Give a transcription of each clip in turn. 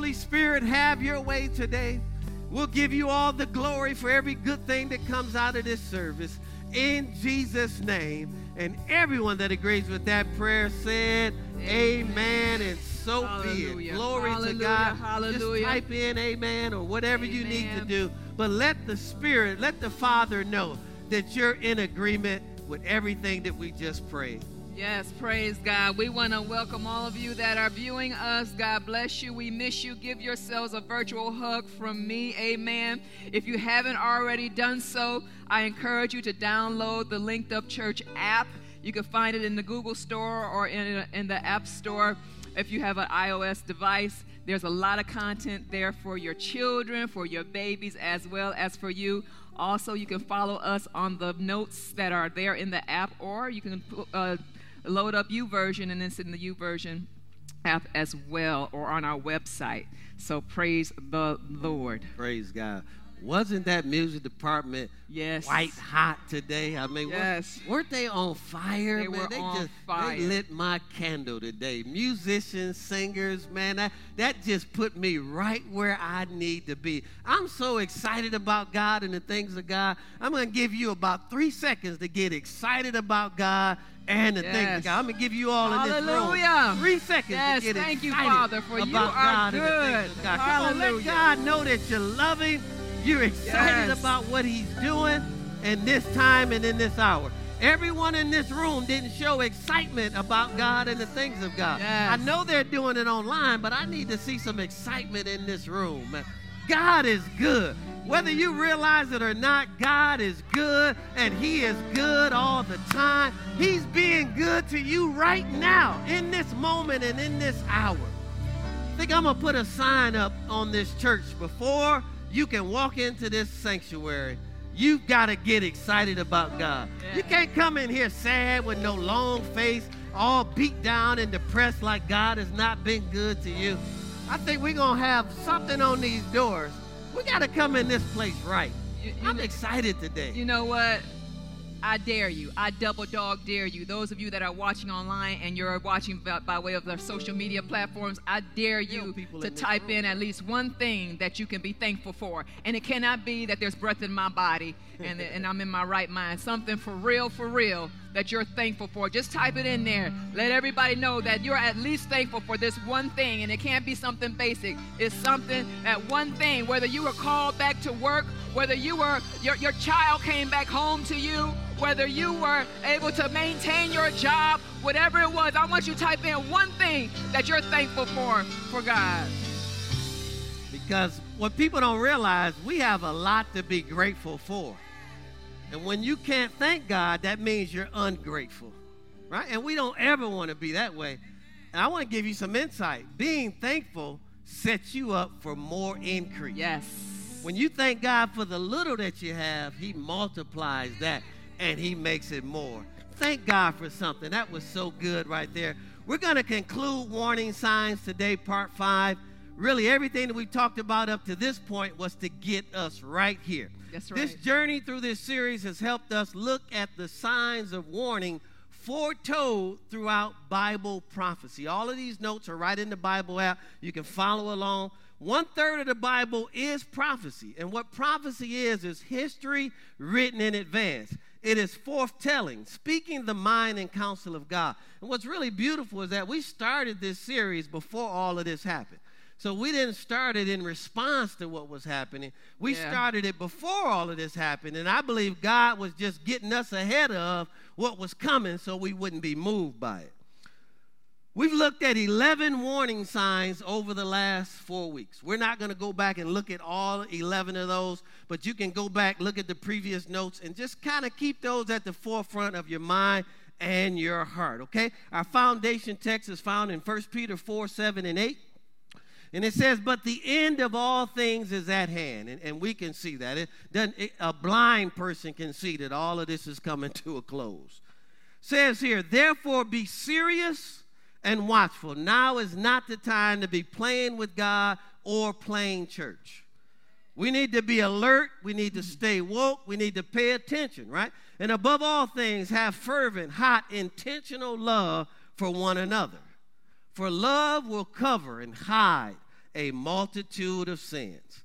Holy Spirit, have your way today. We'll give you all the glory for every good thing that comes out of this service. In Jesus' name. And everyone that agrees with that prayer said, Amen. And so Hallelujah. be it. Glory Hallelujah. to God. Hallelujah. Just type in Amen or whatever you need to do. But let the Spirit, let the Father know that you're in agreement with everything that we just prayed. Yes, praise God. We want to welcome all of you that are viewing us. God bless you. We miss you. Give yourselves a virtual hug from me. Amen. If you haven't already done so, I encourage you to download the Linked Up Church app. You can find it in the Google Store or in, in the App Store if you have an iOS device. There's a lot of content there for your children, for your babies, as well as for you. Also, you can follow us on the notes that are there in the app, or you can uh, load up U YouVersion and then in the YouVersion app as well, or on our website. So praise the Lord. Praise God. Wasn't that music department Yes. white hot today? I mean, Yes. weren't they on fire? They man? were they on just fire. they lit my candle today. Musicians, singers, man, that, that just put me right where I need to be. I'm so excited about God and the things of God. I'm gonna give you about three seconds to get excited about God and the things of God. I'm gonna give you all in this Hallelujah. room three seconds Yes, to get thank you, excited Father, for you about are God and the things of God. Come on, let Hallelujah. God know that you love Him. You're excited Yes. about what He's doing in this time and in this hour. Everyone in this room didn't show excitement about God and the things of God. Yes. I know they're doing it online, but I need to see some excitement in this room. God is good. Whether you realize it or not, God is good and He is good all the time. He's being good to you right now, in this moment and in this hour. I think I'm gonna put a sign up on this church before you can walk into this sanctuary. You've got to get excited about God. You can't come in here sad with no long face, all beat down and depressed like God has not been good to you. I think we're gonna have something on these doors. We got to come in this place right. You- you I'm know- excited today. You know what? I dare you. I double dog dare you. Those of you that are watching online and you're watching by, by way of the social media platforms, I dare you to type room. in at least one thing that you can be thankful for. And it cannot be that there's breath in my body and, and I'm in my right mind. Something for real, for real that you're thankful for. Just type it in there. Let everybody know that you're at least thankful for this one thing. And it can't be something basic. It's something, that one thing, whether you were called back to work, whether you were, your, your child came back home to you, whether you were able to maintain your job, whatever it was, I want you to type in one thing that you're thankful for, for God. Because what people don't realize, we have a lot to be grateful for. And when you can't thank God, that means you're ungrateful, right? And we don't ever want to be that way. And I want to give you some insight. Being thankful sets you up for more increase. Yes. When you thank God for the little that you have, He multiplies that and He makes it more. Thank God for something. That was so good right there. We're going to conclude warning signs today, part five. Really, everything that we talked about up to this point was to get us right here. That's This journey through this series has helped us look at the signs of warning foretold throughout Bible prophecy. All of these notes are right in the Bible app. You can follow along. One third of the Bible is prophecy. And what prophecy is, is history written in advance. It is forthtelling, speaking the mind and counsel of God. And what's really beautiful is that we started this series before all of this happened. So we didn't start it in response to what was happening. We Yeah. started it before all of this happened. And I believe God was just getting us ahead of what was coming so we wouldn't be moved by it. We've looked at 11 warning signs over the last four weeks. We're not going to go back and look at all 11 of those, but you can go back, look at the previous notes, and just kind of keep those at the forefront of your mind and your heart, okay? Our foundation text is found in 1 Peter 4 7 and 8. And it says, but the end of all things is at hand. And, and we can see that. It doesn't, it- a blind person can see that all of this is coming to a close. Says here, therefore be serious and watchful. Now is not the time to be playing with God or playing church. We need to be alert. We need to stay woke. We need to pay attention, right? And above all things, have fervent, hot, intentional love for one another. For love will cover and hide a multitude of sins.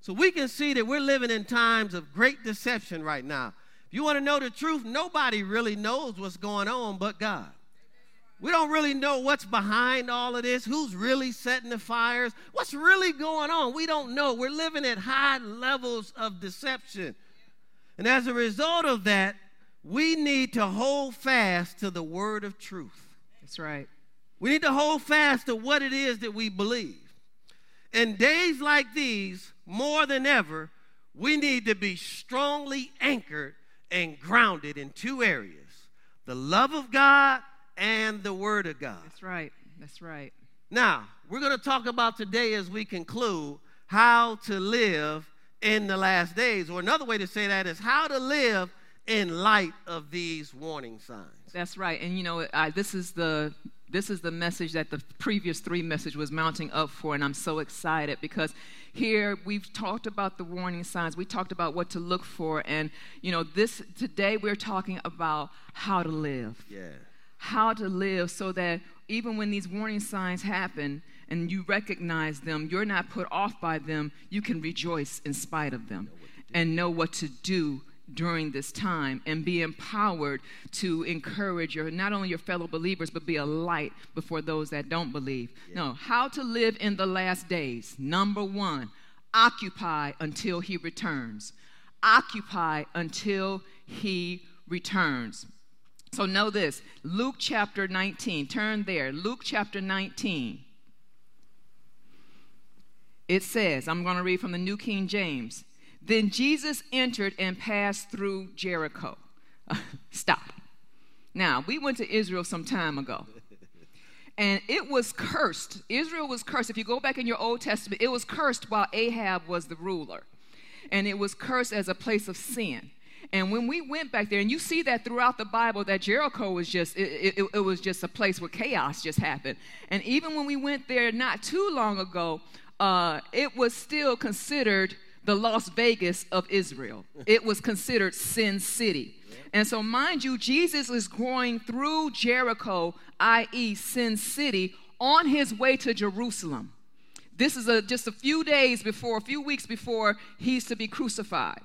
So we can see that we're living in times of great deception right now. If you want to know the truth, nobody really knows what's going on but God. We don't really know what's behind all of this, who's really setting the fires, what's really going on. We don't know. We're living at high levels of deception. And as a result of that, we need to hold fast to the word of truth. That's right. We need to hold fast to what it is that we believe. In days like these, more than ever, we need to be strongly anchored and grounded in two areas the love of God and the Word of God. That's right. That's right. Now, we're going to talk about today as we conclude how to live in the last days. Or another way to say that is how to live in light of these warning signs. That's right. And you know, I, this is the this is the message that the previous three message was mounting up for and i'm so excited because here we've talked about the warning signs we talked about what to look for and you know this today we're talking about how to live Yeah. how to live so that even when these warning signs happen and you recognize them, you're not put off by them. You can rejoice in spite of them and know what to do during this time and be empowered to encourage your not only your fellow believers but be a light before those that don't believe. No, how to live in the last days. Number 1, occupy until he returns. Occupy until he returns. So know this Luke chapter 19, turn there. Luke chapter 19. It says, I'm going to read from the New King James. Then Jesus entered and passed through Jericho. Stop. Now, we went to Israel some time ago. And it was cursed. Israel was cursed. If you go back in your Old Testament, it was cursed while Ahab was the ruler. And it was cursed as a place of sin. And when we went back there, and you see that throughout the Bible, that Jericho was just it, it, it, was just a place where chaos just happened. And even when we went there not too long ago, uh, it was still considered the Las Vegas of Israel. It was considered Sin City. And so, mind you, Jesus is going through Jericho, i.e., Sin City, on his way to Jerusalem. This is a, just a few days before, a few weeks before he's to be crucified.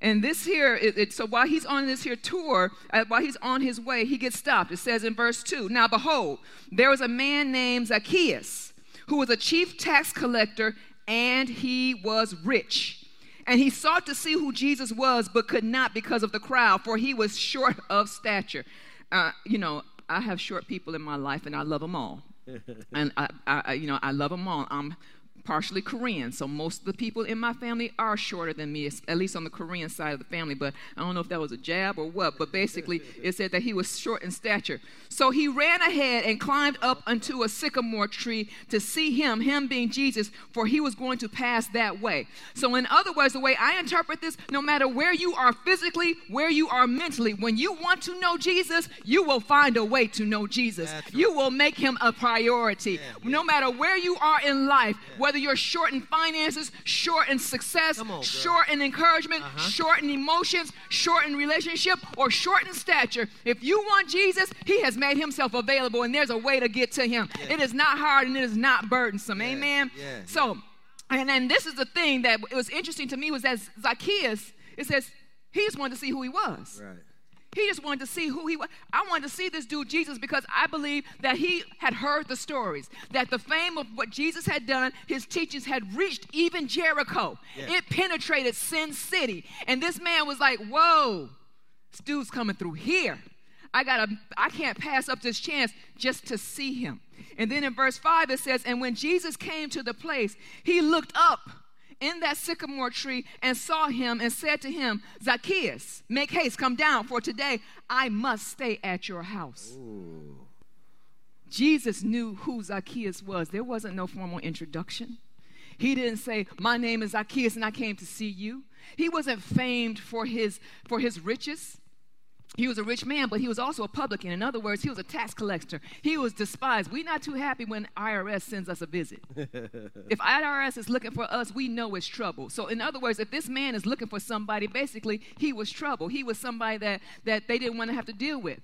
And this here, it, it, so while he's on this here tour, uh, while he's on his way, he gets stopped. It says in verse 2 Now behold, there was a man named Zacchaeus who was a chief tax collector and he was rich. And he sought to see who Jesus was, but could not because of the crowd, for he was short of stature. Uh, you know, I have short people in my life, and I love them all. and I, I, you know, I love them all. I'm partially Korean, so most of the people in my family are shorter than me, at least on the Korean side of the family. But I don't know if that was a jab or what, but basically it said that he was short in stature. So he ran ahead and climbed up unto a sycamore tree to see him, him being Jesus, for he was going to pass that way. So, in other words, the way I interpret this, no matter where you are physically, where you are mentally, when you want to know Jesus, you will find a way to know Jesus. Right. You will make him a priority. Yeah, yeah. No matter where you are in life, whether you're short in finances, short in success, on, short in encouragement, Uh-huh. short in emotions, short in relationship, or short in stature, if you want Jesus, he has made himself available and there's a way to get to him. Yeah. It is not hard and it is not burdensome. Yeah, Amen. yeah, So, and then this is the thing that it was interesting to me was that Zacchaeus, it says he just wanted to see who he was. Right. He just wanted to see who he was. I wanted to see this dude, Jesus, because I believe that he had heard the stories, that the fame of what Jesus had done, his teachings had reached even Jericho. It penetrated Sin City. And this man was like, whoa, this dude's coming through here. I gotta, I can't pass up this chance just to see him. And then in verse 5 it says, And when Jesus came to the place, he looked up in that sycamore tree and saw him and said to him, Zacchaeus, make haste, come down, for today I must stay at your house. Jesus knew who Zacchaeus was. There wasn't no formal introduction. He didn't say, "My name is Zacchaeus and I came to see you." He wasn't famed for his for his riches. He was a rich man, but he was also a publican. In other words, he was a tax collector. He was despised. We're not too happy when IRS sends us a visit. if IRS is looking for us, we know it's trouble. So, in other words, if this man is looking for somebody, basically, he was trouble. He was somebody that, that they didn't want to have to deal with.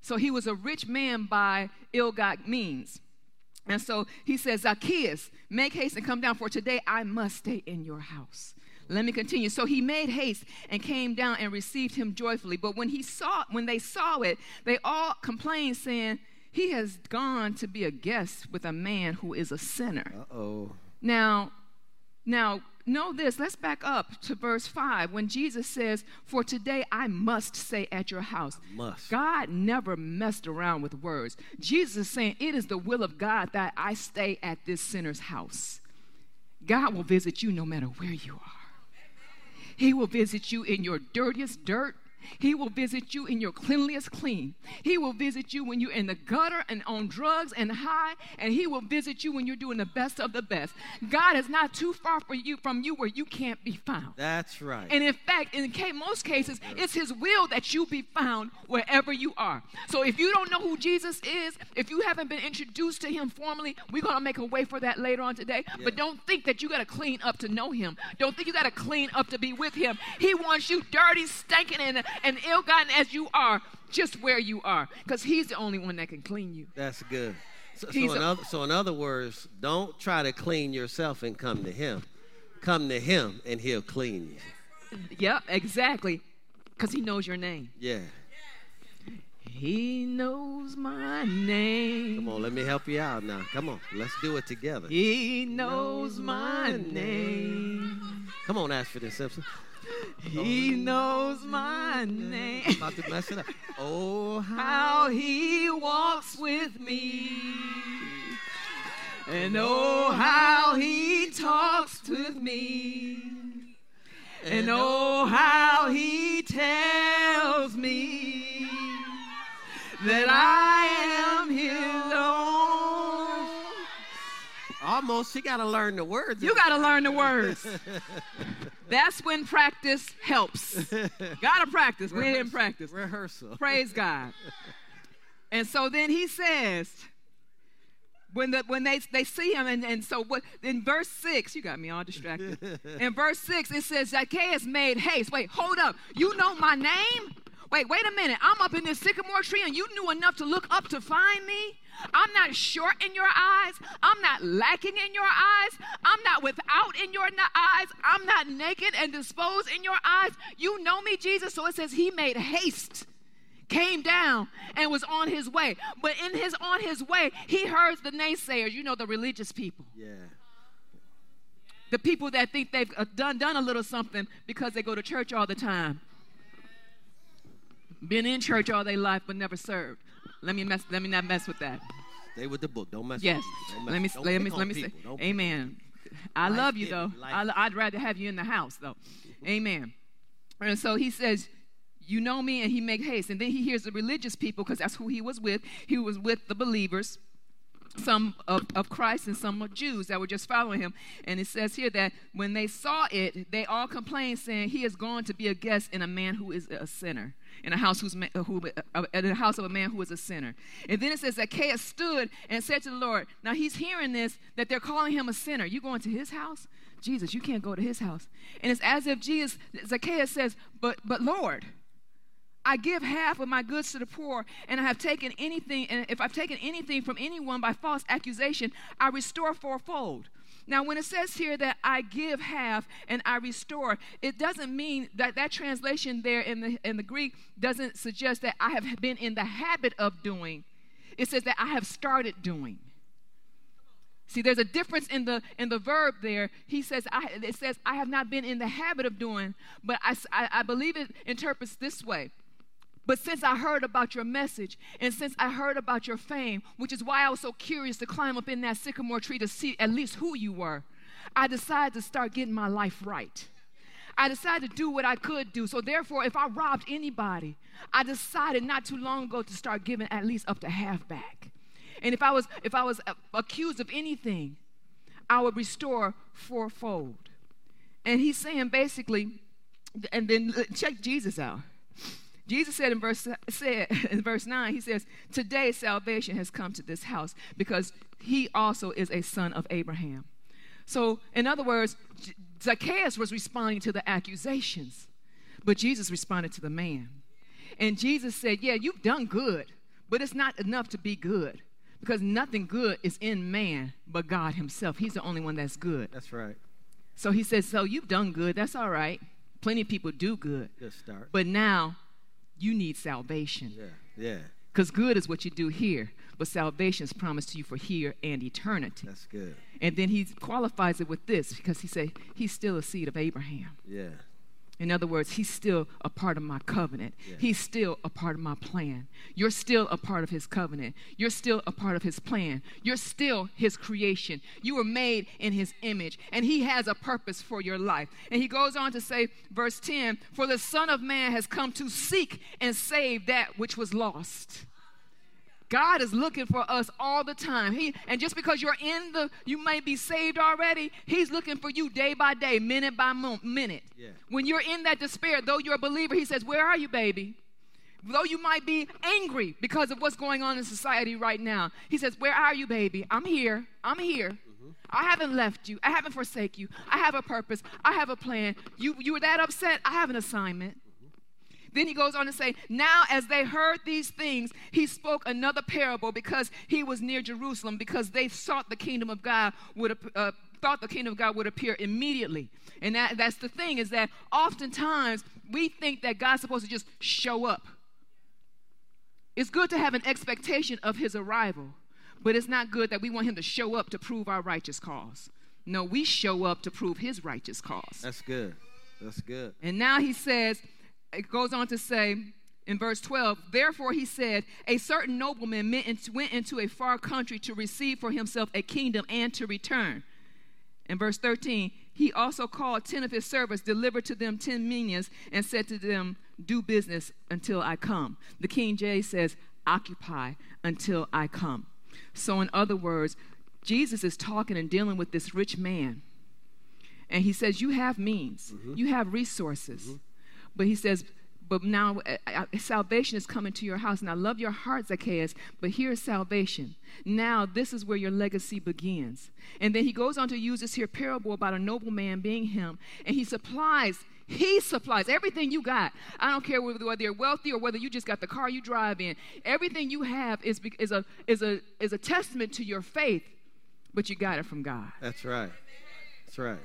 So, he was a rich man by ill got means. And so he says, Zacchaeus, make haste and come down, for today I must stay in your house. Let me continue. So he made haste and came down and received him joyfully. But when he saw, when they saw it, they all complained, saying, He has gone to be a guest with a man who is a sinner. Uh oh. Now, now know this. Let's back up to verse 5 when Jesus says, For today I must stay at your house. Must. God never messed around with words. Jesus is saying, It is the will of God that I stay at this sinner's house. God will visit you no matter where you are. He will visit you in your dirtiest dirt. He will visit you in your cleanliest clean. He will visit you when you're in the gutter and on drugs and high, and He will visit you when you're doing the best of the best. God is not too far for you from you where you can't be found. That's right. And in fact, in most cases, it's His will that you be found wherever you are. So if you don't know who Jesus is, if you haven't been introduced to Him formally, we're going to make a way for that later on today. But don't think that you got to clean up to know Him. Don't think you got to clean up to be with Him. He wants you dirty, stinking, and, and ill gotten as you are, just where you are, because He's the only one that can clean you. That's good. So, so, in other, so in other words, don't try to clean yourself and come to him. Come to him and he'll clean you. Yep, exactly, because He knows your name. Yeah. He knows my name. Come on, let me help you out now. Come on, let's do it together. He knows my name. Come on, Ashford Simpson. He oh, knows my name. About to mess it up. Oh, how he walks with me. And oh, how he talks with me. And oh, oh, how he tells me that I am his own. almost she got to learn the words. You got to learn the words. That's when practice helps. Got to practice. We didn't practice. rehearsal. Praise God. And so then he says, when the when they they see him, and, and so what in verse six, you got me all distracted. In verse six, it says Zacchaeus made haste. Wait, hold up. You know my name? Wait, wait a minute. I'm up in this sycamore tree and you knew enough to look up to find me? I'm not short in your eyes. I'm not lacking in your eyes. I'm not without in your eyes. I'm not naked and disposed in your eyes. You know me, Jesus. So it says he made haste came down and was on his way. But in his on his way, he heard the naysayers, you know, the religious people. Yeah. The people that think they've uh, done done a little something because they go to church all the time. Been in church all their life but never served. Let me mess let me not mess with that. Stay with the book. Don't mess Yes. with it. Don't mess- Let me let me let me say. Amen. I love you though. I, I'd rather have you in the house though. Amen. And so he says, "You know me," and he make haste. And then he hears the religious people because that's who he was with. He was with the believers, some of, of Christ and some of Jews that were just following him. And it says here that when they saw it, they all complained, saying, "He is going to be a guest in a man who is a sinner." In a house who's ma- who, uh, in a house of a man who is a sinner, and then it says Zacchaeus stood and said to the Lord. Now he's hearing this that they're calling him a sinner. You going to his house? Jesus, you can't go to his house. And it's as if Jesus, Zacchaeus says, But but Lord, I give half of my goods to the poor, and I have taken anything, and if I've taken anything from anyone by false accusation, I restore fourfold. Now, when it says here that I give half and I restore, it doesn't mean that that translation there in the in the Greek doesn't suggest that I have been in the habit of doing. It says that I have started doing. See, there's a difference in the in the verb there. He says, I, it says, I have not been in the habit of doing, but I, I, I believe it interprets this way. But since I heard about your message, and since I heard about your fame, which is why I was so curious to climb up in that sycamore tree to see at least who you were, I decided to start getting my life right. I decided to do what I could do. So therefore, if I robbed anybody, I decided not too long ago to start giving at least up to half back. And if I was if I was accused of anything, I would restore fourfold. And he's saying basically, and then check Jesus out. Jesus said in verse said in verse 9, he says, Today salvation has come to this house because he also is a son of Abraham. So, in other words, Zacchaeus was responding to the accusations, but Jesus responded to the man. And Jesus said, Yeah, you've done good, but it's not enough to be good. Because nothing good is in man but God Himself. He's the only one that's good. That's right. So He says, So you've done good. That's all right. Plenty of people do good. Good start. But now you need salvation. Yeah. Yeah. Because good is what you do here, but salvation is promised to you for here and eternity. That's good. And then he qualifies it with this because he said he's still a seed of Abraham. Yeah. In other words, he's still a part of my covenant. Yeah. He's still a part of my plan. You're still a part of his covenant. You're still a part of his plan. You're still his creation. You were made in his image, and he has a purpose for your life. And he goes on to say, verse 10 For the Son of Man has come to seek and save that which was lost. God is looking for us all the time. He and just because you're in the you may be saved already, he's looking for you day by day, minute by mo- minute. Yeah. When you're in that despair, though you're a believer, he says, "Where are you, baby?" Though you might be angry because of what's going on in society right now, he says, Where are you, baby? I'm here. I'm here. Mm-hmm. I haven't left you. I haven't forsaken you. I have a purpose. I have a plan. You, you were that upset. I have an assignment. Then he goes on to say, Now as they heard these things, he spoke another parable because he was near Jerusalem, because they sought the kingdom of God would uh, thought the kingdom of God would appear immediately. And that, that's the thing is that oftentimes we think that God's supposed to just show up. It's good to have an expectation of his arrival, but it's not good that we want him to show up to prove our righteous cause. No, we show up to prove his righteous cause. That's good. That's good. And now he says, it goes on to say in verse 12, therefore he said, a certain nobleman went into a far country to receive for himself a kingdom and to return. In verse 13, he also called 10 of his servants, delivered to them 10 minas, and said to them, Do business until I come. The King James says, Occupy until I come. So, in other words, Jesus is talking and dealing with this rich man. And he says, You have means, mm-hmm. you have resources. Mm-hmm. But he says, but now uh, salvation is coming to your house. And I love your heart, Zacchaeus, but here's salvation. Now, this is where your legacy begins. And then he goes on to use this here parable about a nobleman being him, and he supplies. He supplies everything you got. I don't care whether, whether you're wealthy or whether you just got the car you drive in. Everything you have is, is, a, is, a, is a testament to your faith, but you got it from God. That's right. That's right.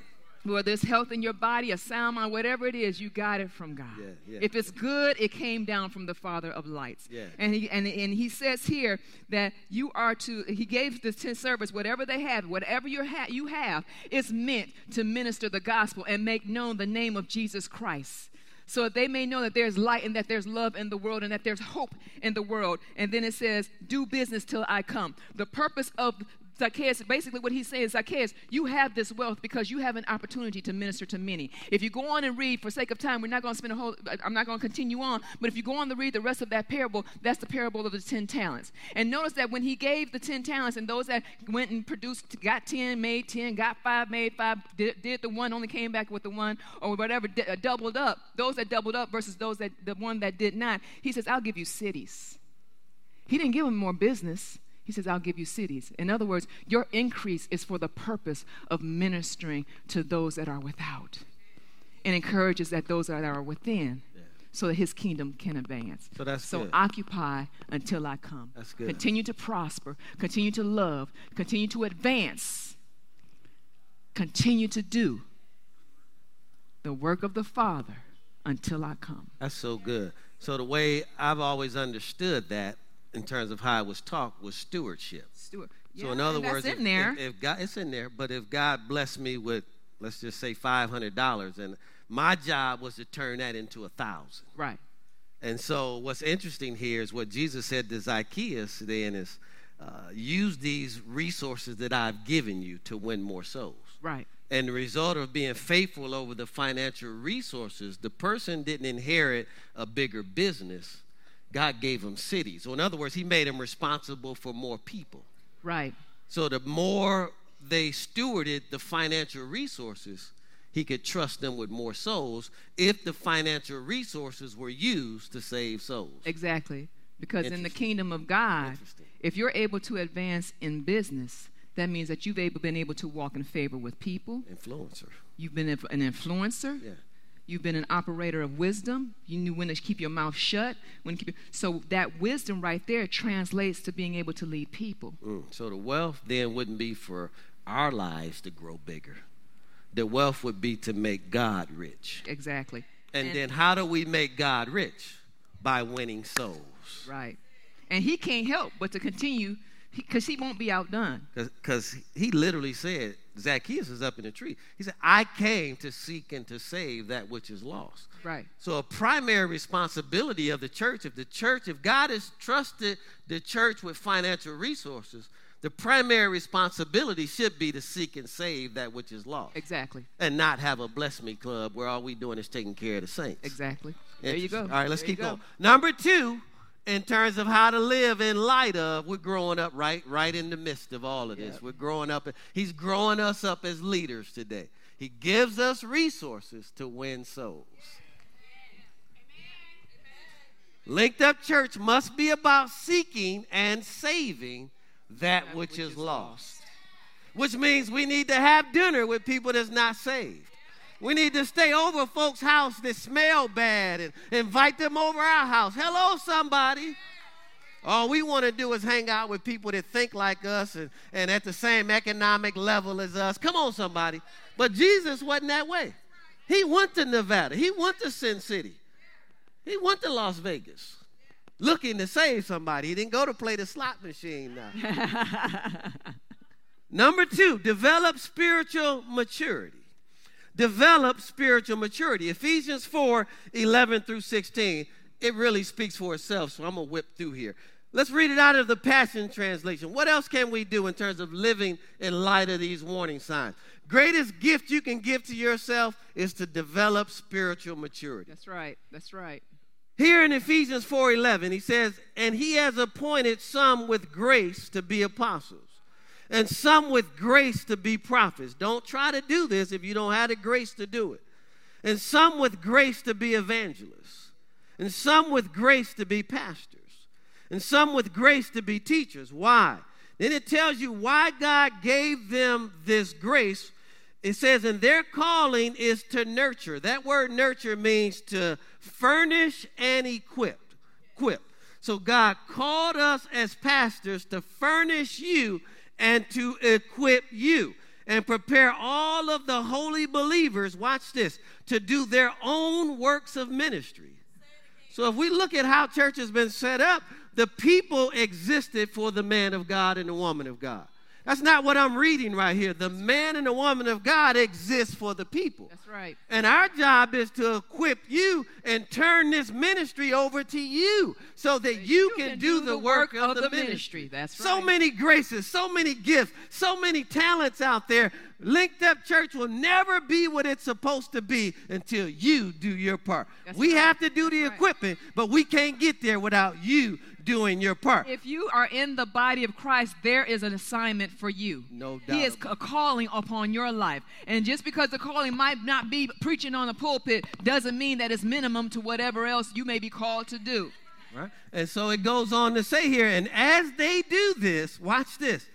Whether it's health in your body, a sound mind, whatever it is, you got it from God. Yeah, yeah. If it's good, it came down from the Father of lights. Yeah. And he and, and he says here that you are to he gave the ten servants whatever they have, whatever you ha- you have, is meant to minister the gospel and make known the name of Jesus Christ. So that they may know that there's light and that there's love in the world and that there's hope in the world. And then it says, do business till I come. The purpose of Zacchaeus, basically what he's saying is, Zacchaeus, you have this wealth because you have an opportunity to minister to many. If you go on and read, for sake of time, we're not going to spend a whole, I'm not going to continue on, but if you go on to read the rest of that parable, that's the parable of the 10 talents. And notice that when he gave the 10 talents and those that went and produced, got 10, made 10, got 5, made 5, did, did the one, only came back with the one, or whatever, d- uh, doubled up, those that doubled up versus those that, the one that did not, he says, I'll give you cities. He didn't give them more business. He says, I'll give you cities. In other words, your increase is for the purpose of ministering to those that are without and encourages that those that are within so that his kingdom can advance. So that's so good. occupy until I come. That's good. Continue to prosper, continue to love, continue to advance, continue to do the work of the Father until I come. That's so good. So the way I've always understood that in terms of how it was taught was stewardship. Stewart. So in other words, in. If, if God, it's in there. But if God blessed me with, let's just say, five hundred dollars, and my job was to turn that into a thousand. right. And so what's interesting here is what Jesus said to Zacchaeus then is, uh, use these resources that I've given you to win more souls. Right. And the result of being faithful over the financial resources, the person didn't inherit a bigger business. God gave him cities. So, in other words, he made him responsible for more people. Right. So, the more they stewarded the financial resources, he could trust them with more souls if the financial resources were used to save souls. Exactly. Because in the kingdom of God, if you're able to advance in business, that means that you've able, been able to walk in favor with people. Influencer. You've been an influencer. Yeah. You've been an operator of wisdom. You knew when to keep your mouth shut. When to keep, so that wisdom right there translates to being able to lead people. Mm, so the wealth then wouldn't be for our lives to grow bigger. The wealth would be to make God rich. Exactly. And, and then how do we make God rich? By winning souls. Right. And he can't help but to continue because he, he, won't be outdone. Because he literally said, Zacchaeus is up in the tree. He said, I came to seek and to save that which is lost. Right. So, a primary responsibility of the church, if the church, if God has trusted the church with financial resources, the primary responsibility should be to seek and save that which is lost. Exactly. And not have a bless me club where all we doing is taking care of the saints. Exactly. There you go. All right, let's there keep going. Number two, in terms of how to live in light of we're growing up right right in the midst of all of this. Yep. we're growing up he's growing us up as leaders today. He gives us resources to win souls. Linked up church must be about seeking and saving that, that which, which, is, is lost. lost. Which means we need to have dinner with people that's not saved we need to stay over folks' house that smell bad and invite them over our house. Hello, somebody. All we want to do is hang out with people that think like us and, and at the same economic level as us. Come on, somebody. But Jesus wasn't that way. He went to Nevada. He went to Sin City. He went to Las Vegas looking to save somebody. He didn't go to play the slot machine. Number two, develop spiritual maturity develop spiritual maturity. Ephesians 4 11 through 16, it really speaks for itself, so I'm going to whip through here. Let's read it out of the Passion Translation. What else can we do in terms of living in light of these warning signs? Greatest gift you can give to yourself is to develop spiritual maturity. That's right. That's right. Here in Ephesians 4:11, he says, "And he has appointed some with grace to be apostles." And some with grace to be prophets. Don't try to do this if you don't have the grace to do it. And some with grace to be evangelists, and some with grace to be pastors, and some with grace to be teachers. Why? Then it tells you why God gave them this grace. It says, and their calling is to nurture. That word nurture means to furnish and equip. Equip. So God called us as pastors to furnish you and to equip you and prepare all of the holy believers, watch this, to do their own works of ministry. So if we look at how church has been set up, the people existed for the man of God and the woman of God. That's not what I'm reading right here. The man and the woman of God exist for the people. That's right. And our job is to equip you and turn this ministry over to you so that you, you can, can, do, do the, work, work of, of, the, ministry. ministry. That's right. So many graces, so many gifts, so many talents out there. Linked Up Church will never be what it's supposed to be until you do your part. That's we right. have to do the That's equipment, right. but we can't get there without you doing your part. If you are in the body of Christ, there is an assignment for you. No doubt. He is a calling upon your life. And just because the calling might not be preaching on a pulpit doesn't mean that it's minimum to whatever else you may be called to do. Right? And so it goes on to say here, and as they do this, watch this,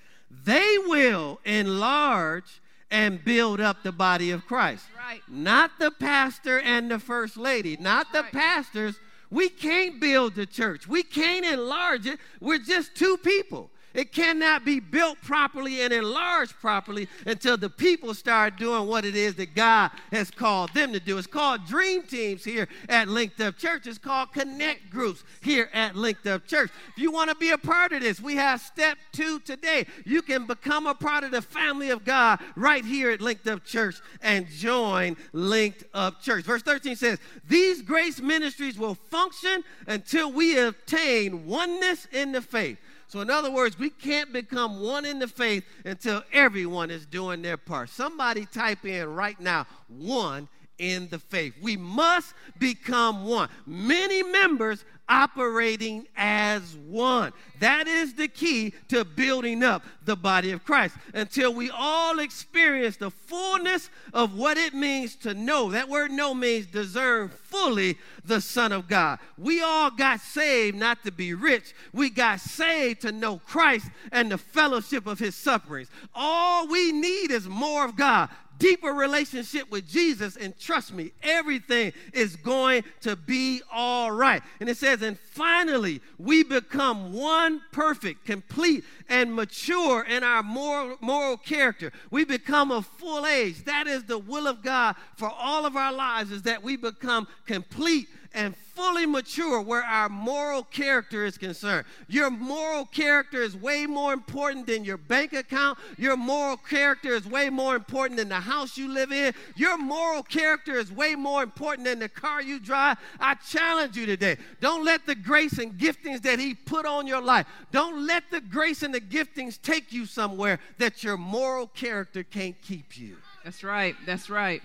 they will enlarge and build up the body of Christ. Right. Not the pastor and the first lady, not the right. pastors we can't build the church. We can't enlarge it. We're just two people. It cannot be built properly and enlarged properly until the people start doing what it is that God has called them to do. It's called dream teams here at Linked Up Church. It's called connect groups here at Linked Up Church. If you want to be a part of this, we have step two today. You can become a part of the family of God right here at Linked Up Church and join Linked Up Church. Verse 13 says, These grace ministries will function until we obtain oneness in the faith so, in other words, we can't become one in the faith until everyone is doing their part. Somebody type in right now, one in the faith. We must become one. Many members operating as one. That is the key to building up the body of Christ until we all experience the fullness of what it means to know. That word know means discern fully the Son of God. We all got saved not to be rich, we got saved to know Christ and the fellowship of his sufferings. All we need is more of God deeper relationship with Jesus, and trust me, everything is going to be all right. And it says, and finally, we become one perfect, complete, and mature in our moral, moral character. We become of full age. That is the will of God for all of our lives, is that we become complete and fully mature where our moral character is concerned. Your moral character is way more important than your bank account. Your moral character is way more important than the house you live in. Your moral character is way more important than the car you drive. I challenge you today. Don't let the grace and giftings that He put on your life, don't let the grace and the giftings take you somewhere that your moral character can't keep you. That's right. That's right.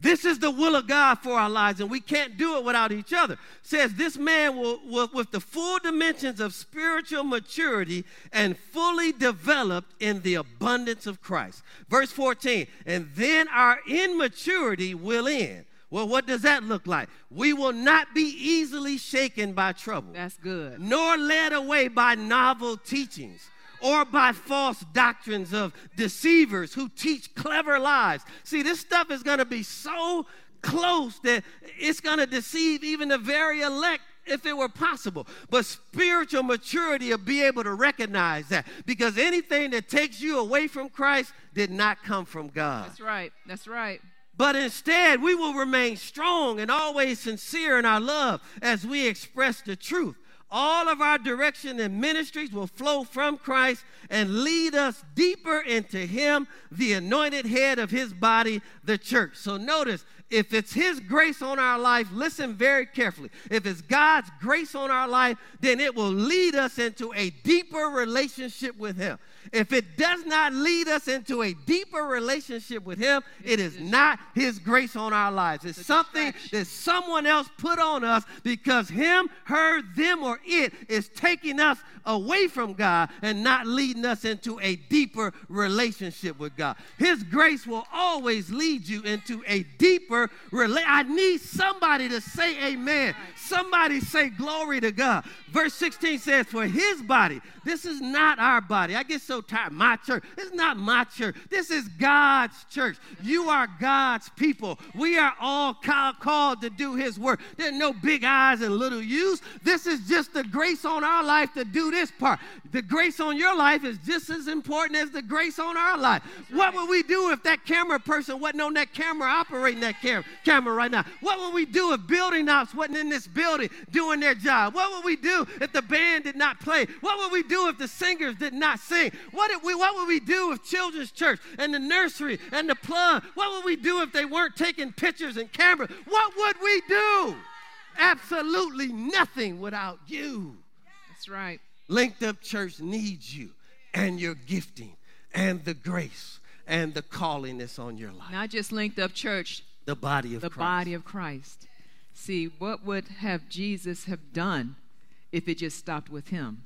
This is the will of God for our lives, and we can't do it without each other. It says this man will, will, with the full dimensions of spiritual maturity and fully developed in the abundance of Christ. Verse 14, and then our immaturity will end. Well, what does that look like? We will not be easily shaken by trouble. That's good. Nor led away by novel teachings or by false doctrines of deceivers who teach clever lies. See, this stuff is going to be so close that it's going to deceive even the very elect if it were possible. But spiritual maturity will be able to recognize that because anything that takes you away from Christ did not come from God. That's right. That's right. But instead, we will remain strong and always sincere in our love as we express the truth. All of our direction and ministries will flow from Christ and lead us deeper into Him, the anointed head of His body, the church. So notice, if it's His grace on our life, listen very carefully. If it's God's grace on our life, then it will lead us into a deeper relationship with Him. If it does not lead us into a deeper relationship with Him, it is not His grace on our lives. It's something that someone else put on us because Him, her, them, or it is taking us away from God and not leading us into a deeper relationship with God. His grace will always lead you into a deeper relationship. I need somebody to say amen. Somebody say glory to God. Verse 16 says, For his body, this is not our body. I get so tired. My church. This is not my church. This is God's church. You are God's people. We are all called to do his work. There's no big eyes and little U's. This is just the grace on our life to do this part. The grace on your life is just as important as the grace on our life. What would we do if that camera person wasn't on that camera operating that cam- camera right now? What would we do if building ops wasn't in this building doing their job? What would we do if the band did not play? What would we do if the singers did not sing? What, did we, what would we do if children's church and the nursery and the plug? What would we do if they weren't taking pictures and cameras? What would we do? Absolutely nothing without you. That's right. Linked Up Church needs you and your gifting and the grace and the calling that's on your life. Not just Linked Up Church, the body of the Christ. body of Christ. See, what would have Jesus have done if it just stopped with him?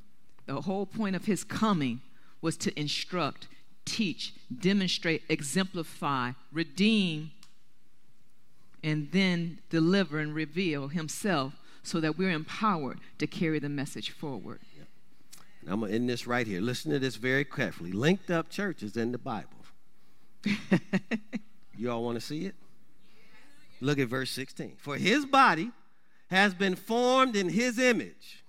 The whole point of his coming was to instruct, teach, demonstrate, exemplify, redeem, and then deliver and reveal himself so that we're empowered to carry the message forward. And I'm going to end this right here. Listen to this very carefully. Linked up churches in the Bible. you all want to see it? Look at verse 16. For his body has been formed in his image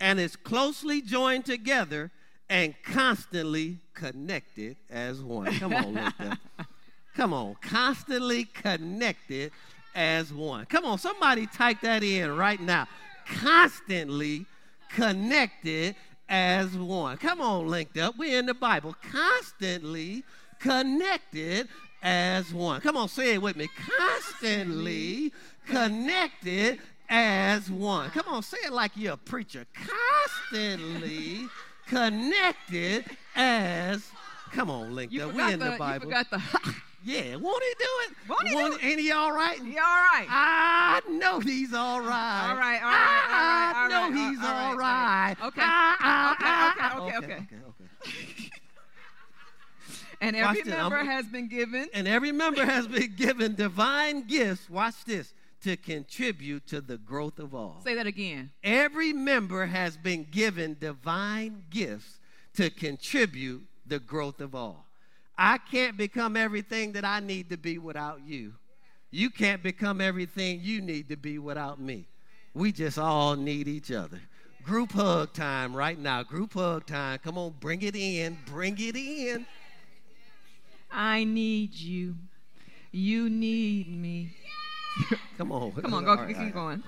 and is closely joined together and constantly connected as one. Come on, up. Come on, constantly connected as one. Come on, somebody type that in right now. Constantly connected as one. Come on, linked up. We're in the Bible. Constantly connected as one. Come on, say it with me. Constantly connected as one. Come on, say it like you're a preacher. Constantly connected as. Come on, linked You. We in the, the, Bible. you forgot the Yeah, won't he do it? Won't he do it? Ain't he all right? You all right? I know he's all right. All right, all right, all right, I all know right, he's all right, all all right. right. Okay. Okay, okay, ah. okay, okay. okay. And every this. member I'm- has been given. And every member has been given divine gifts. Watch this to contribute to the growth of all. Say that again. Every member has been given divine gifts to contribute the growth of all. I can't become everything that I need to be without you. You can't become everything you need to be without me. We just all need each other. Group hug time right now. Group hug time. Come on, bring it in. Bring it in. I need you. You need me. Come on. Come on, go. Right, keep right. going.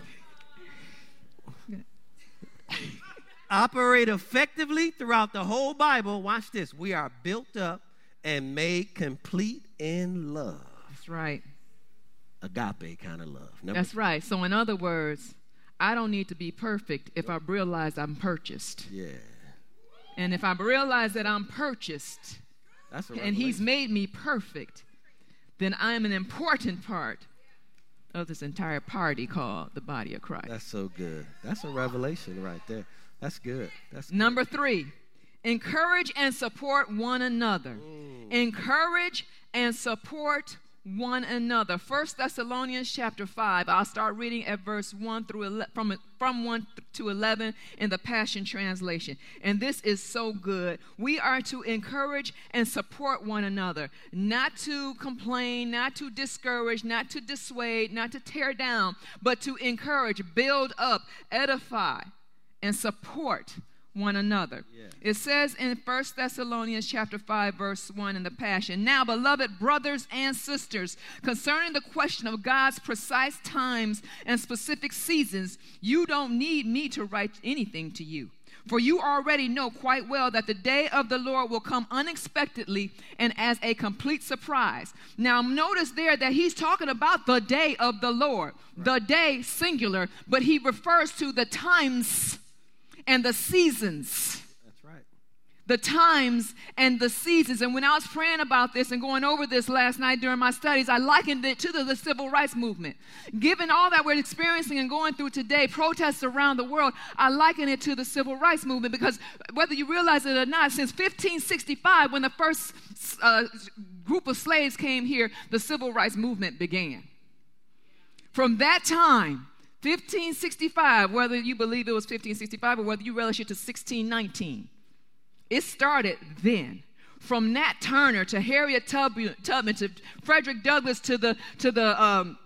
Operate effectively throughout the whole Bible. Watch this. We are built up and made complete in love. That's right. Agape kind of love. Number That's right. So, in other words, I don't need to be perfect if I realize I'm purchased. Yeah. And if I realize that I'm purchased, and He's made me perfect, then I am an important part of this entire party called the body of Christ. That's so good. That's a revelation right there. That's good. That's good. number three. Encourage and support one another. Mm. Encourage and support one another. First Thessalonians chapter 5. I'll start reading at verse 1 through 11, from from 1 to 11 in the Passion translation. And this is so good. We are to encourage and support one another, not to complain, not to discourage, not to dissuade, not to tear down, but to encourage, build up, edify, and support one another. Yeah. It says in 1 Thessalonians chapter 5 verse 1 in the Passion, "Now beloved brothers and sisters, concerning the question of God's precise times and specific seasons, you don't need me to write anything to you." For you already know quite well that the day of the Lord will come unexpectedly and as a complete surprise. Now, notice there that he's talking about the day of the Lord, right. the day singular, but he refers to the times and the seasons. That's right. The times and the seasons. And when I was praying about this and going over this last night during my studies, I likened it to the, the civil rights movement. Given all that we're experiencing and going through today, protests around the world, I liken it to the civil rights movement because whether you realize it or not, since 1565, when the first uh, group of slaves came here, the civil rights movement began. From that time, 1565, whether you believe it was 1565 or whether you relish it to 1619, it started then. From Nat Turner to Harriet Tubman to Frederick Douglass to the to the um,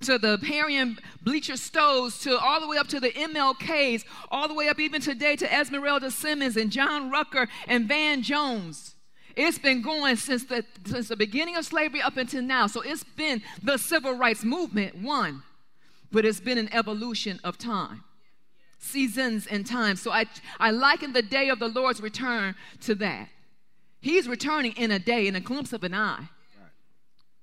to the Harriet Beecher Stowes to all the way up to the MLKs, all the way up even today to Esmeralda Simmons and John Rucker and Van Jones. It's been going since the since the beginning of slavery up until now. So it's been the civil rights movement one but it's been an evolution of time seasons and times. So I, I liken the day of the Lord's return to that. He's returning in a day, in a glimpse of an eye.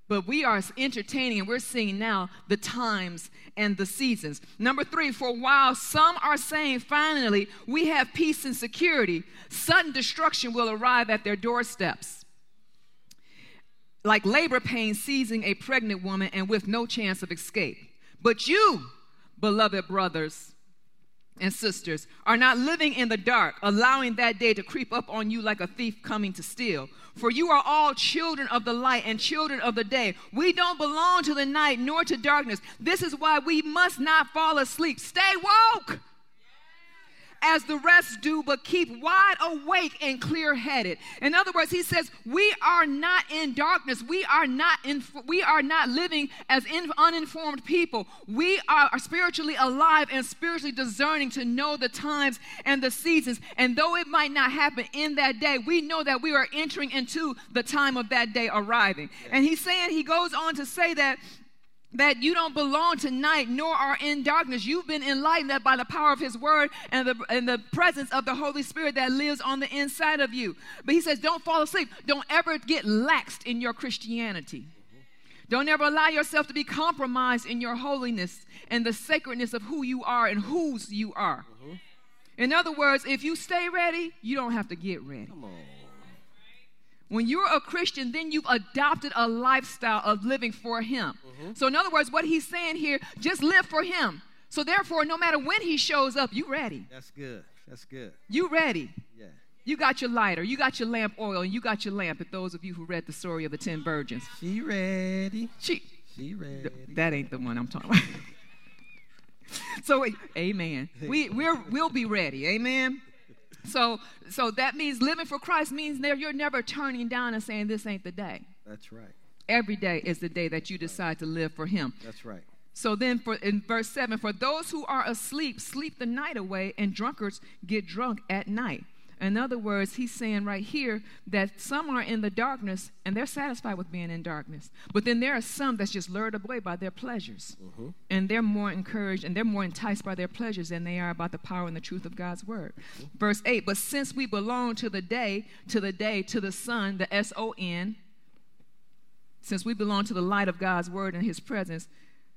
But we are entertaining and we're seeing now the times and the seasons. Number three, for while some are saying finally we have peace and security, sudden destruction will arrive at their doorsteps. Like labor pain seizing a pregnant woman and with no chance of escape. But you, beloved brothers and sisters, are not living in the dark, allowing that day to creep up on you like a thief coming to steal. For you are all children of the light and children of the day. We don't belong to the night nor to darkness. This is why we must not fall asleep. Stay woke as the rest do, but keep wide awake and clear headed. In other words, he says, We are not in darkness. We are not, in, we are not living as in, uninformed people. We are, are spiritually alive and spiritually discerning to know the times and the seasons. And though it might not happen in that day, we know that we are entering into the time of that day arriving. And he's saying, he goes on to say that that you don't belong to night nor are in darkness. You've been enlightened by the power of His Word and the, and the presence of the Holy Spirit that lives on the inside of you. But He says, don't fall asleep. Don't ever get laxed in your Christianity. Don't ever allow yourself to be compromised in your holiness and the sacredness of who you are and whose you are. Uh-huh. In other words, if you stay ready, you don't have to get ready. When you're a Christian, then you've adopted a lifestyle of living for Him. Mm-hmm. So, in other words, what He's saying here, just live for Him. So, therefore, no matter when He shows up, you ready. That's good. That's good. You ready. Yeah. You got your lighter, you got your lamp oil, and you got your lamp. At those of you who read the story of the ten virgins, she ready. She, she ready. Th- that ain't the one I'm talking about. so, amen. We we're, we'll be ready. Amen. So, so that means living for Christ means you're never turning down and saying, This ain't the day. That's right. Every day is the day that you decide to live for Him. That's right. So then, for, in verse 7, for those who are asleep, sleep the night away, and drunkards get drunk at night. In other words, he's saying right here that some are in the darkness and they're satisfied with being in darkness. But then there are some that's just lured away by their pleasures. Mm-hmm. And they're more encouraged and they're more enticed by their pleasures than they are about the power and the truth of God's word. Mm-hmm. Verse 8 But since we belong to the day, to the day, to the Son, the S O N, since we belong to the light of God's word and his presence,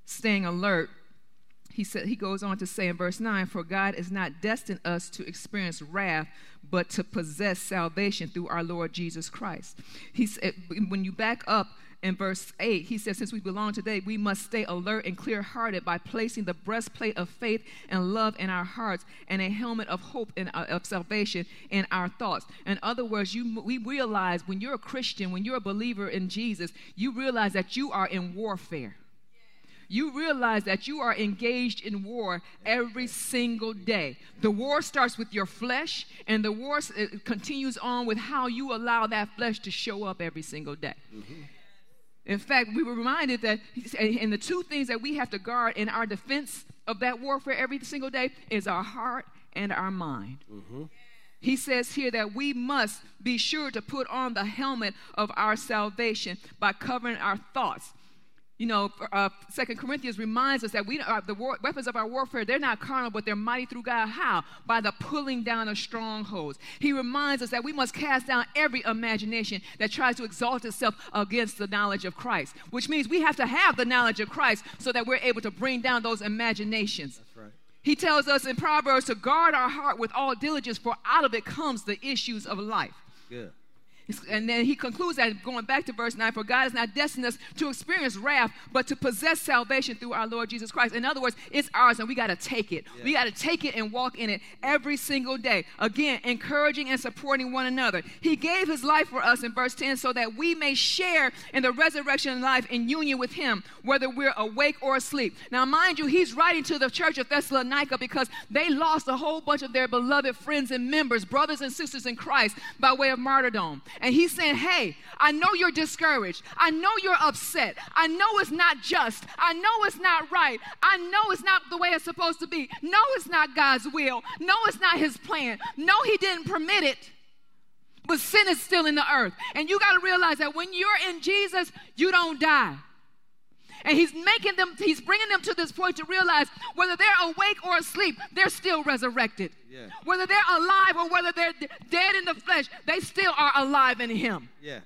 staying alert he said he goes on to say in verse 9 for god is not destined us to experience wrath but to possess salvation through our lord jesus christ. He said when you back up in verse 8 he says since we belong today we must stay alert and clear-hearted by placing the breastplate of faith and love in our hearts and a helmet of hope and uh, of salvation in our thoughts. In other words you we realize when you're a christian when you're a believer in jesus you realize that you are in warfare you realize that you are engaged in war every single day. The war starts with your flesh, and the war continues on with how you allow that flesh to show up every single day. Mm-hmm. In fact, we were reminded that, and the two things that we have to guard in our defense of that warfare every single day is our heart and our mind. Mm-hmm. He says here that we must be sure to put on the helmet of our salvation by covering our thoughts you know, uh, Second Corinthians reminds us that we uh, the war, weapons of our warfare they're not carnal, but they're mighty through God. How? By the pulling down of strongholds. He reminds us that we must cast down every imagination that tries to exalt itself against the knowledge of Christ. Which means we have to have the knowledge of Christ so that we're able to bring down those imaginations. That's right. He tells us in Proverbs to guard our heart with all diligence, for out of it comes the issues of life. Good. And then he concludes that going back to verse 9 For God has not destined us to experience wrath, but to possess salvation through our Lord Jesus Christ. In other words, it's ours and we got to take it. Yeah. We got to take it and walk in it every single day. Again, encouraging and supporting one another. He gave his life for us in verse 10 so that we may share in the resurrection life in union with him, whether we're awake or asleep. Now, mind you, he's writing to the church of Thessalonica because they lost a whole bunch of their beloved friends and members, brothers and sisters in Christ, by way of martyrdom. And he's saying, Hey, I know you're discouraged. I know you're upset. I know it's not just. I know it's not right. I know it's not the way it's supposed to be. No, it's not God's will. No, it's not his plan. No, he didn't permit it. But sin is still in the earth. And you got to realize that when you're in Jesus, you don't die. And he's making them, he's bringing them to this point to realize whether they're awake or asleep, they're still resurrected. Yeah. Whether they're alive or whether they're d- dead in the flesh, they still are alive in him. Yeah.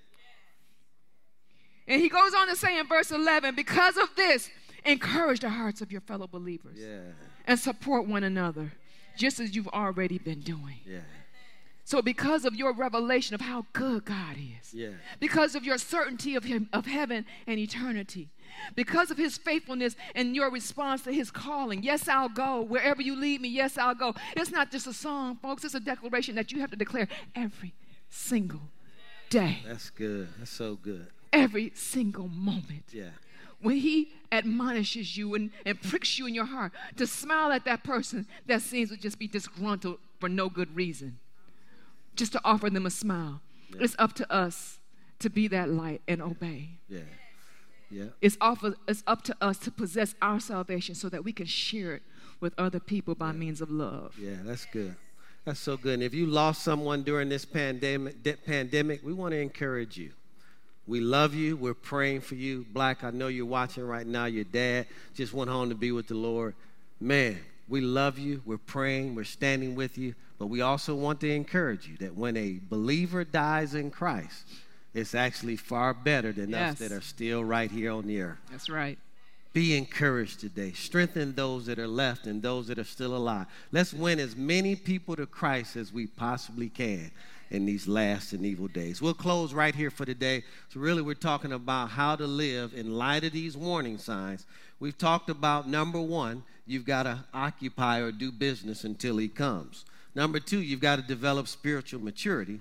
And he goes on to say in verse 11, because of this, encourage the hearts of your fellow believers. Yeah. And support one another, just as you've already been doing. Yeah. So, because of your revelation of how good God is, yeah. because of your certainty of Him, of heaven and eternity, because of His faithfulness and your response to His calling, yes, I'll go wherever you lead me. Yes, I'll go. It's not just a song, folks. It's a declaration that you have to declare every single day. That's good. That's so good. Every single moment. Yeah. When He admonishes you and, and pricks you in your heart to smile at that person that seems to just be disgruntled for no good reason just to offer them a smile. Yeah. It's up to us to be that light and obey. Yeah. Yeah. It's, offer, it's up to us to possess our salvation so that we can share it with other people by yeah. means of love. Yeah, that's good. That's so good. And if you lost someone during this pandemic, de- pandemic, we want to encourage you. We love you. We're praying for you. Black, I know you're watching right now. Your dad just went home to be with the Lord. Man, we love you. We're praying. We're standing with you. But we also want to encourage you that when a believer dies in Christ, it's actually far better than yes. us that are still right here on the earth. That's right. Be encouraged today. Strengthen those that are left and those that are still alive. Let's win as many people to Christ as we possibly can in these last and evil days. We'll close right here for today. So, really, we're talking about how to live in light of these warning signs. We've talked about number one, you've got to occupy or do business until he comes. Number two, you've got to develop spiritual maturity.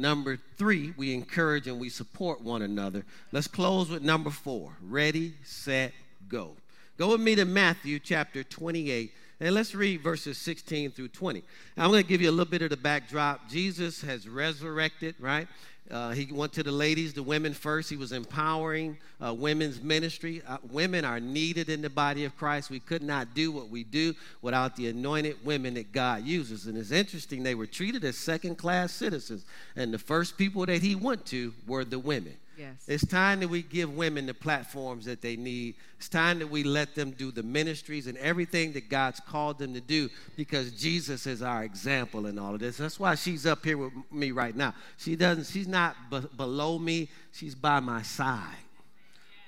Number three, we encourage and we support one another. Let's close with number four ready, set, go. Go with me to Matthew chapter 28, And let's read verses 16 through 20. Now, I'm going to give you a little bit of the backdrop. Jesus has resurrected, right? Uh, he went to the ladies, the women first. He was empowering uh, women's ministry. Uh, women are needed in the body of Christ. We could not do what we do without the anointed women that God uses. And it's interesting, they were treated as second class citizens. And the first people that he went to were the women. Yes. It's time that we give women the platforms that they need. It's time that we let them do the ministries and everything that God's called them to do because Jesus is our example in all of this. That's why she's up here with me right now. She doesn't she's not b- below me, she's by my side.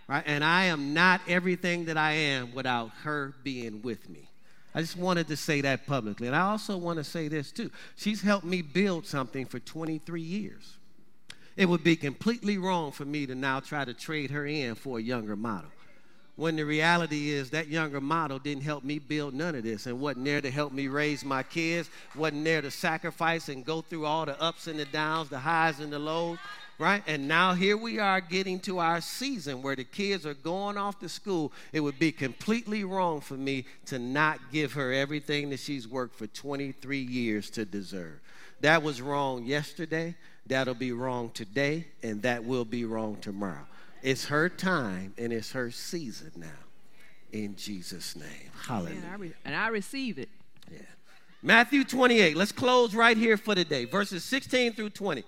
Right? And I am not everything that I am without her being with me. I just wanted to say that publicly. And I also want to say this too. She's helped me build something for 23 years. It would be completely wrong for me to now try to trade her in for a younger model. When the reality is that younger model didn't help me build none of this and wasn't there to help me raise my kids, wasn't there to sacrifice and go through all the ups and the downs, the highs and the lows, right? And now here we are getting to our season where the kids are going off to school. It would be completely wrong for me to not give her everything that she's worked for 23 years to deserve. That was wrong yesterday. That'll be wrong today, and that will be wrong tomorrow. It's her time and it's her season now. In Jesus' name. Hallelujah. And I, re- and I receive it. Yeah. Matthew 28. Let's close right here for today. Verses 16 through 20.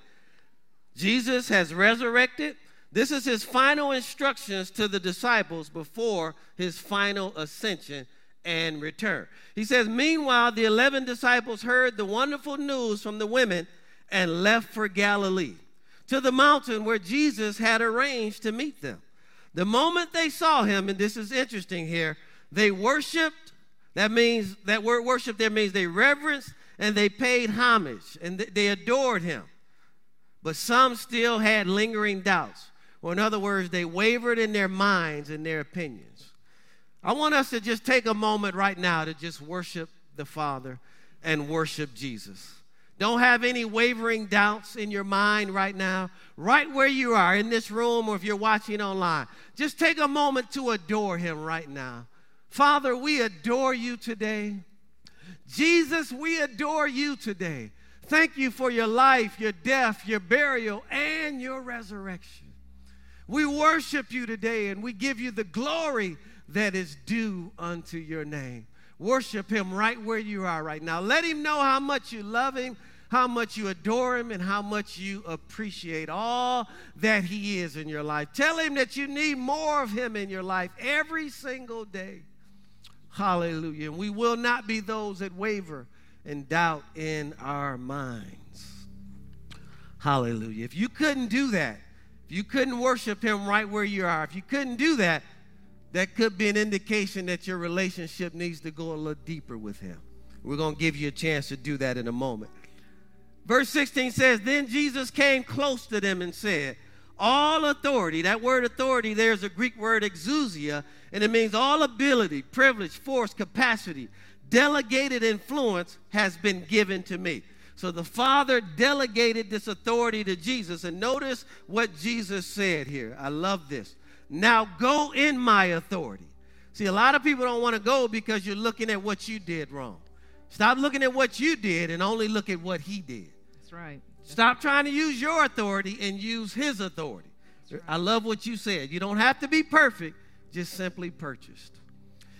Jesus has resurrected. This is his final instructions to the disciples before his final ascension and return. He says, Meanwhile, the 11 disciples heard the wonderful news from the women and left for Galilee to the mountain where Jesus had arranged to meet them. The moment they saw him, and this is interesting here, they worshiped. That means, that word worship there means they reverenced and they paid homage and they adored him. But some still had lingering doubts. Or, in other words, they wavered in their minds and their opinions. I want us to just take a moment right now to just worship the Father and worship Jesus. Don't have any wavering doubts in your mind right now, right where you are in this room or if you're watching online. Just take a moment to adore Him right now. Father, we adore you today. Jesus, we adore you today. Thank you for your life, your death, your burial, and your resurrection. We worship you today and we give you the glory that is due unto your name. Worship him right where you are right now. Let him know how much you love him, how much you adore him, and how much you appreciate all that he is in your life. Tell him that you need more of him in your life every single day. Hallelujah. And we will not be those that waver and doubt in our minds. Hallelujah. If you couldn't do that, if you couldn't worship him right where you are, if you couldn't do that, that could be an indication that your relationship needs to go a little deeper with him. We're going to give you a chance to do that in a moment. Verse 16 says, Then Jesus came close to them and said, All authority, that word authority, there's a Greek word exousia, and it means all ability, privilege, force, capacity, delegated influence has been given to me. So the Father delegated this authority to Jesus. And notice what Jesus said here. I love this. Now go in my authority. See, a lot of people don't want to go because you're looking at what you did wrong. Stop looking at what you did and only look at what he did. That's right. Stop trying to use your authority and use his authority. Right. I love what you said. You don't have to be perfect, just simply purchased.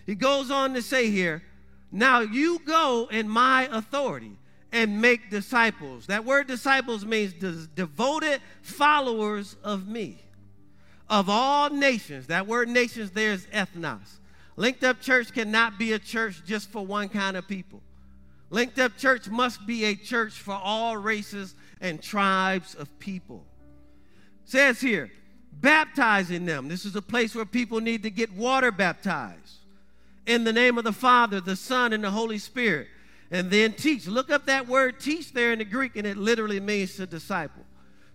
He goes on to say here, now you go in my authority and make disciples. That word disciples means devoted followers of me of all nations. That word nations there is ethnos. Linked Up Church cannot be a church just for one kind of people. Linked Up Church must be a church for all races and tribes of people. says here, baptizing them. This is a place where people need to get water baptized in the name of the Father, the Son, and the Holy Spirit. And then teach. Look up that word teach there in the Greek, and it literally means to disciple.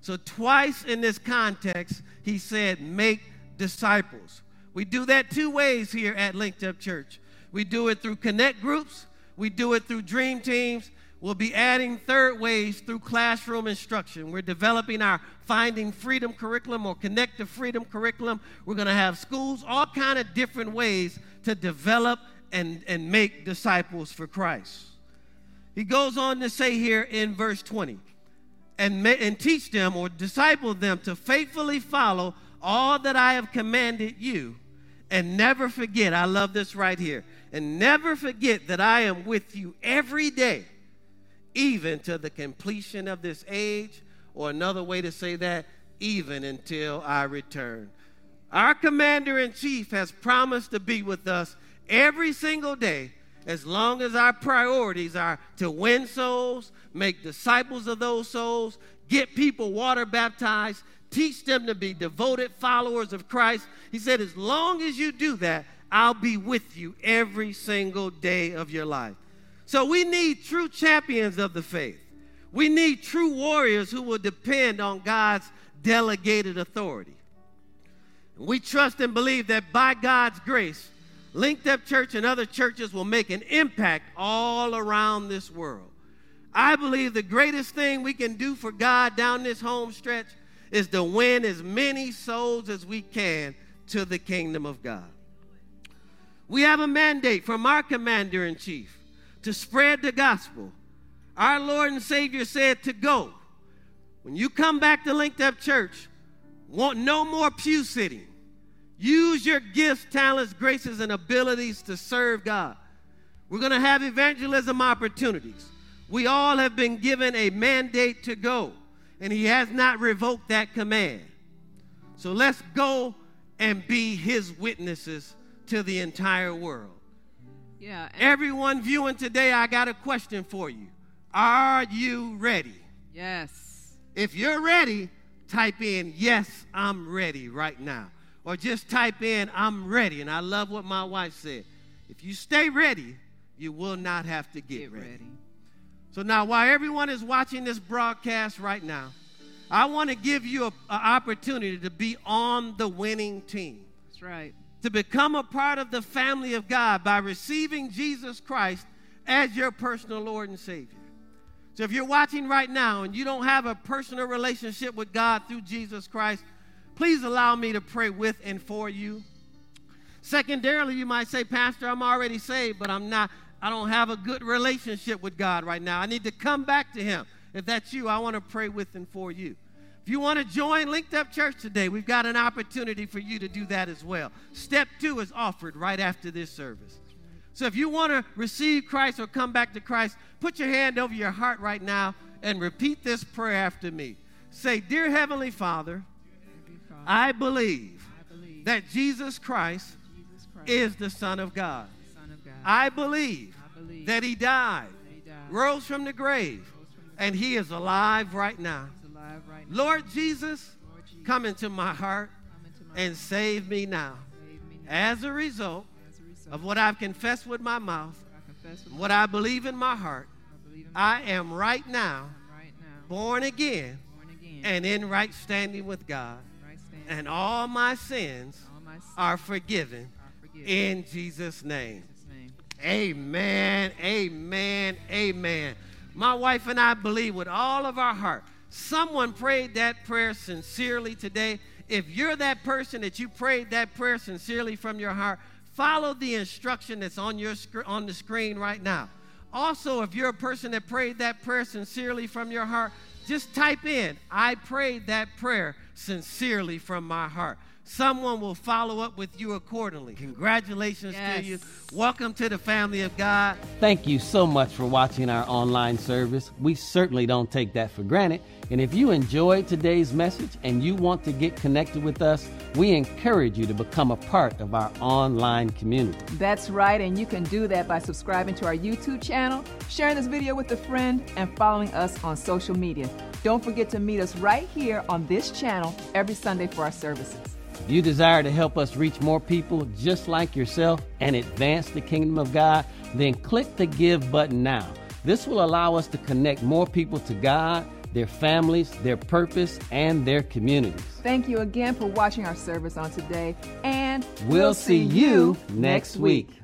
So, twice in this context, he said, make disciples. We do that two ways here at Linked Up Church. We do it through connect groups, we do it through dream teams. We'll be adding third ways through classroom instruction. We're developing our Finding Freedom curriculum or Connect to Freedom curriculum. We're going to have schools, all kind of different ways to develop and, and make disciples for Christ. He goes on to say here in verse 20, and, ma- and teach them or disciple them to faithfully follow all that I have commanded you, and never forget, I love this right here, and never forget that I am with you every day, even to the completion of this age, or another way to say that, even until I return. Our commander in chief has promised to be with us every single day as long as our priorities are to win souls, make disciples of those souls, get people water baptized, teach them to be devoted followers of Christ. He said, as long as you do that, I'll be with you every single day of your life. So we need true champions of the faith. We need true warriors who will depend on God's delegated authority. We trust and believe that by God's grace, Linked Up Church and other churches will make an impact all around this world. I believe the greatest thing we can do for God down this home stretch is to win as many souls as we can to the kingdom of God. We have a mandate from our commander in chief to spread the gospel. Our Lord and Savior said to go. When you come back to Linked Up Church, want no more pew sitting. Use your gifts, talents, graces, and abilities to serve God. We're going to have evangelism opportunities. We all have been given a mandate to go, and He has not revoked that command. So let's go and be His witnesses to the entire world. Yeah. Everyone viewing today, I got a question for you. Are you ready? yes. If you're ready, type in, Yes, I'm ready right now. Or just type in, I'm ready. And I love what my wife said. If you stay ready, you will not have to get, Get ready. ready. So now, while everyone is watching this broadcast right now, I want to give you an opportunity to be on the winning team That's right. to become a part of the family of God by receiving Jesus Christ as your personal Lord and Savior. So if you're watching right now and you don't have a personal relationship with God through Jesus Christ, please allow me to pray with and for you. Secondarily, you might say, Pastor, I'm already saved, but I'm not, I don't have a good relationship with God right now. I need to come back to Him. If that's you, I want to pray with and for you. If you want to join Linked Up Church today, we've got an opportunity for you to do that as well. Step two is offered right after this service. So if you want to receive Christ or come back to Christ, put your hand over your heart right now and repeat this prayer after me. Say, Dear Heavenly Father, I believe that Jesus Christ is the Son of God. I believe I believe that He died, that He died, rose from the grave, from the and He is alive right now. Alive right now. Lord Jesus, Lord Jesus, come into my heart into my and save me now. save me now. As a result As a result of what I've confessed with my mouth, I with what I believe in my heart, I I am right now right now born again born again and in right standing with God, right and all my sins all my sins are forgiven are forgiven in Jesus' name. Amen, amen, amen. My wife and I believe with all of our heart. Someone prayed that prayer sincerely today. If you're that person that you prayed that prayer sincerely from your heart, follow the instruction that's on your sc- on the screen right now. Also, if you're a person that prayed that prayer sincerely from your heart, just type in, I prayed that prayer sincerely from my heart. Someone will follow up with you accordingly. Congratulations to you. Welcome to the family of God. Thank you so much for watching our online service. We certainly don't take that for granted. And if you enjoyed today's message and you want to get connected with us, we encourage you to become a part of our online community. That's right, and you can do that by subscribing to our YouTube channel, sharing this video with a friend, and following us on social media. Don't forget to meet us right here on this channel every Sunday for our services. If you desire to help us reach more people just like yourself and advance the kingdom of God, then click the Give button now. This will allow us to connect more people to God, their families, their purpose, and their communities. Thank you again for watching our service on today, and We'll see you next week.